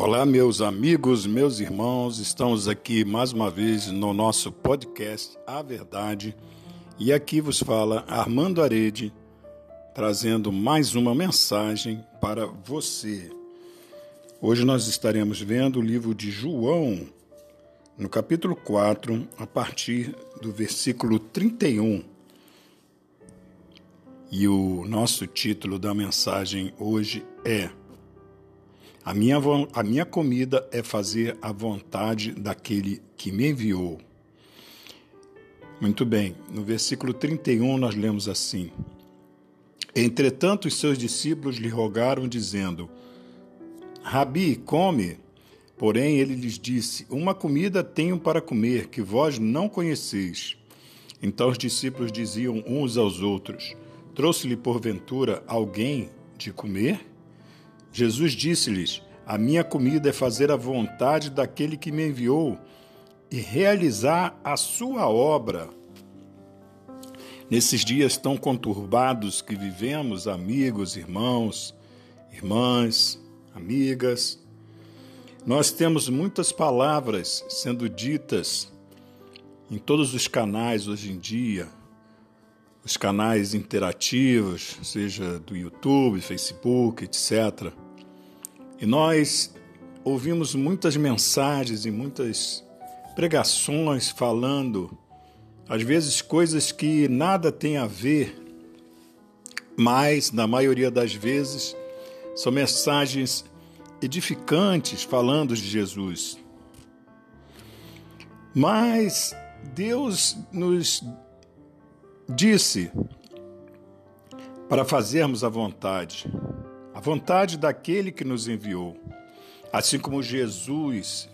Olá, meus amigos, meus irmãos, estamos aqui mais uma vez no nosso podcast A Verdade e aqui vos fala Armando Arede, trazendo mais uma mensagem para você. Hoje nós estaremos vendo o livro de João, no capítulo 4, a partir do versículo 31. E o nosso título da mensagem hoje é a minha, a minha comida é fazer a vontade daquele que me enviou. Muito bem, no versículo 31 nós lemos assim: Entretanto, os seus discípulos lhe rogaram, dizendo: Rabi, come. Porém, ele lhes disse: Uma comida tenho para comer que vós não conheceis. Então os discípulos diziam uns aos outros: Trouxe-lhe porventura alguém de comer? Jesus disse-lhes: A minha comida é fazer a vontade daquele que me enviou e realizar a sua obra. Nesses dias tão conturbados que vivemos, amigos, irmãos, irmãs, amigas, nós temos muitas palavras sendo ditas em todos os canais hoje em dia, os canais interativos, seja do YouTube, Facebook, etc. E nós ouvimos muitas mensagens e muitas pregações falando, às vezes, coisas que nada tem a ver, mas, na maioria das vezes, são mensagens edificantes falando de Jesus. Mas Deus nos disse para fazermos a vontade, a vontade daquele que nos enviou. Assim como Jesus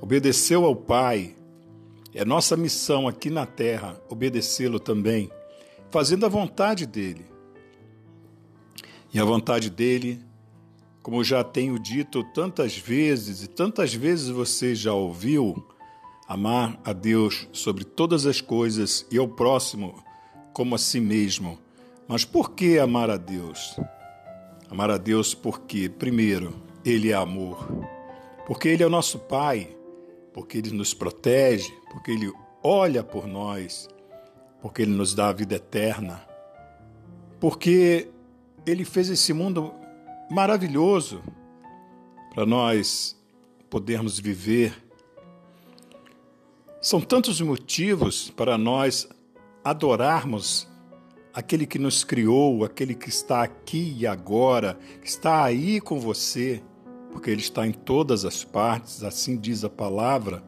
obedeceu ao Pai, é nossa missão aqui na terra obedecê-lo também, fazendo a vontade dele. E a vontade dele, como já tenho dito tantas vezes, e tantas vezes você já ouviu, amar a Deus sobre todas as coisas e ao próximo como a si mesmo. Mas por que amar a Deus? Amar a Deus porque, primeiro, Ele é amor, porque Ele é o nosso Pai, porque Ele nos protege, porque Ele olha por nós, porque Ele nos dá a vida eterna, porque Ele fez esse mundo maravilhoso para nós podermos viver são tantos motivos para nós adorarmos aquele que nos criou, aquele que está aqui e agora, que está aí com você, porque ele está em todas as partes, assim diz a palavra.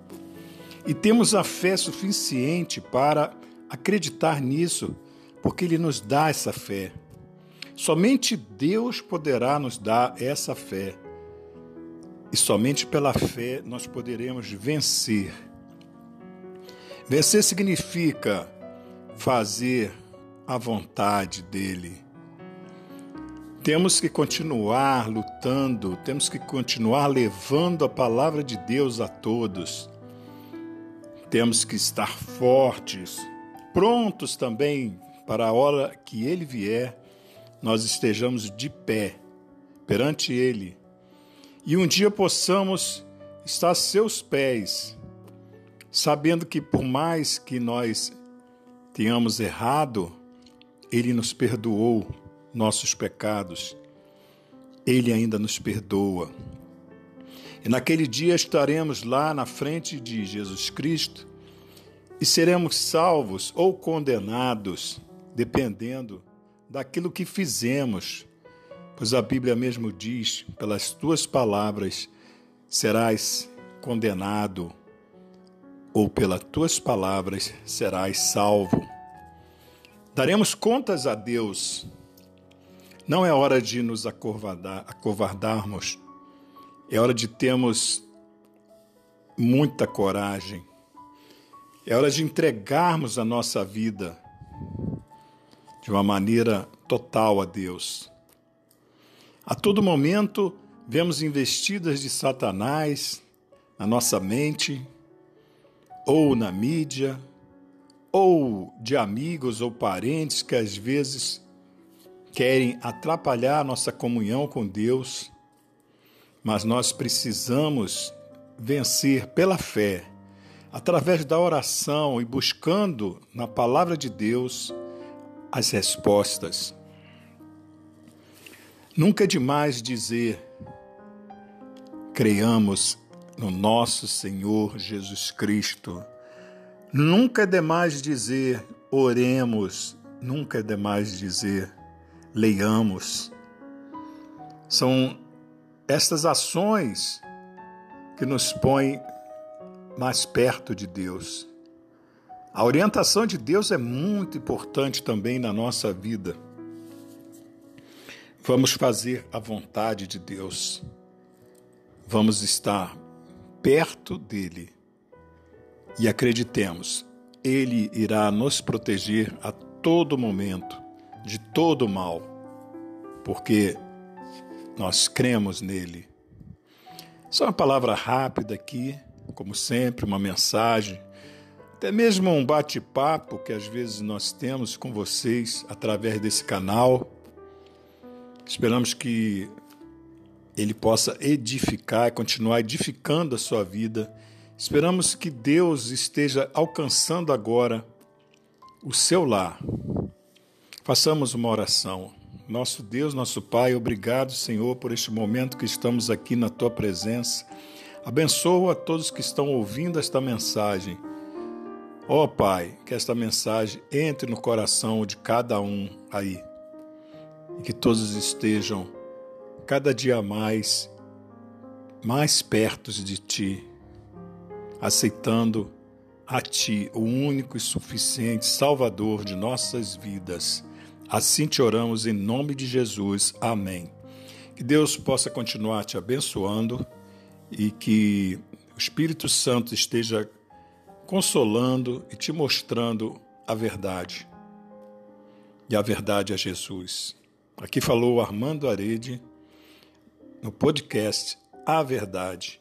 E temos a fé suficiente para acreditar nisso, porque ele nos dá essa fé. Somente Deus poderá nos dar essa fé. E somente pela fé nós poderemos vencer Vencer significa fazer a vontade dele. Temos que continuar lutando, temos que continuar levando a palavra de Deus a todos. Temos que estar fortes, prontos também para a hora que ele vier, nós estejamos de pé perante ele e um dia possamos estar a seus pés sabendo que por mais que nós tenhamos errado, Ele nos perdoou nossos pecados, Ele ainda nos perdoa. E naquele dia estaremos lá na frente de Jesus Cristo e seremos salvos ou condenados, dependendo daquilo que fizemos, pois a Bíblia mesmo diz: pelas tuas palavras serás condenado ou pelas tuas palavras serás salvo. Daremos contas a Deus. Não é hora de nos acovardar, acovardarmos, é hora de termos muita coragem. É hora de entregarmos a nossa vida de uma maneira total a Deus. A todo momento vemos investidas de Satanás na nossa mente, ou na mídia, ou de amigos ou parentes que às vezes querem atrapalhar nossa comunhão com Deus, mas nós precisamos vencer pela fé, através da oração e buscando na palavra de Deus as respostas. Nunca é demais dizer: creiamos no nosso Senhor Jesus Cristo. Nunca é demais dizer: oremos. Nunca é demais dizer: leiamos. São estas ações que nos põem mais perto de Deus. A orientação de Deus é muito importante também na nossa vida. Vamos fazer a vontade de Deus. Vamos estar perto dele. E acreditemos, ele irá nos proteger a todo momento de todo mal, porque nós cremos nele. Só uma palavra rápida aqui, como sempre, uma mensagem, até mesmo um bate-papo que às vezes nós temos com vocês através desse canal. Esperamos que ele possa edificar e continuar edificando a sua vida. Esperamos que Deus esteja alcançando agora o seu lar. Façamos uma oração. Nosso Deus, nosso Pai, obrigado, Senhor, por este momento que estamos aqui na tua presença. Abençoa a todos que estão ouvindo esta mensagem. Ó oh, Pai, que esta mensagem entre no coração de cada um aí e que todos estejam cada dia mais mais perto de ti, aceitando a ti, o único e suficiente Salvador de nossas vidas. Assim te oramos em nome de Jesus. Amém. Que Deus possa continuar te abençoando e que o Espírito Santo esteja consolando e te mostrando a verdade. E a verdade é Jesus. Aqui falou Armando Arede no podcast A Verdade.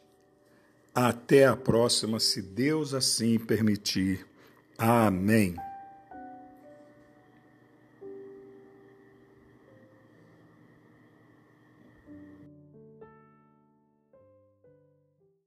Até a próxima, se Deus assim permitir. Amém.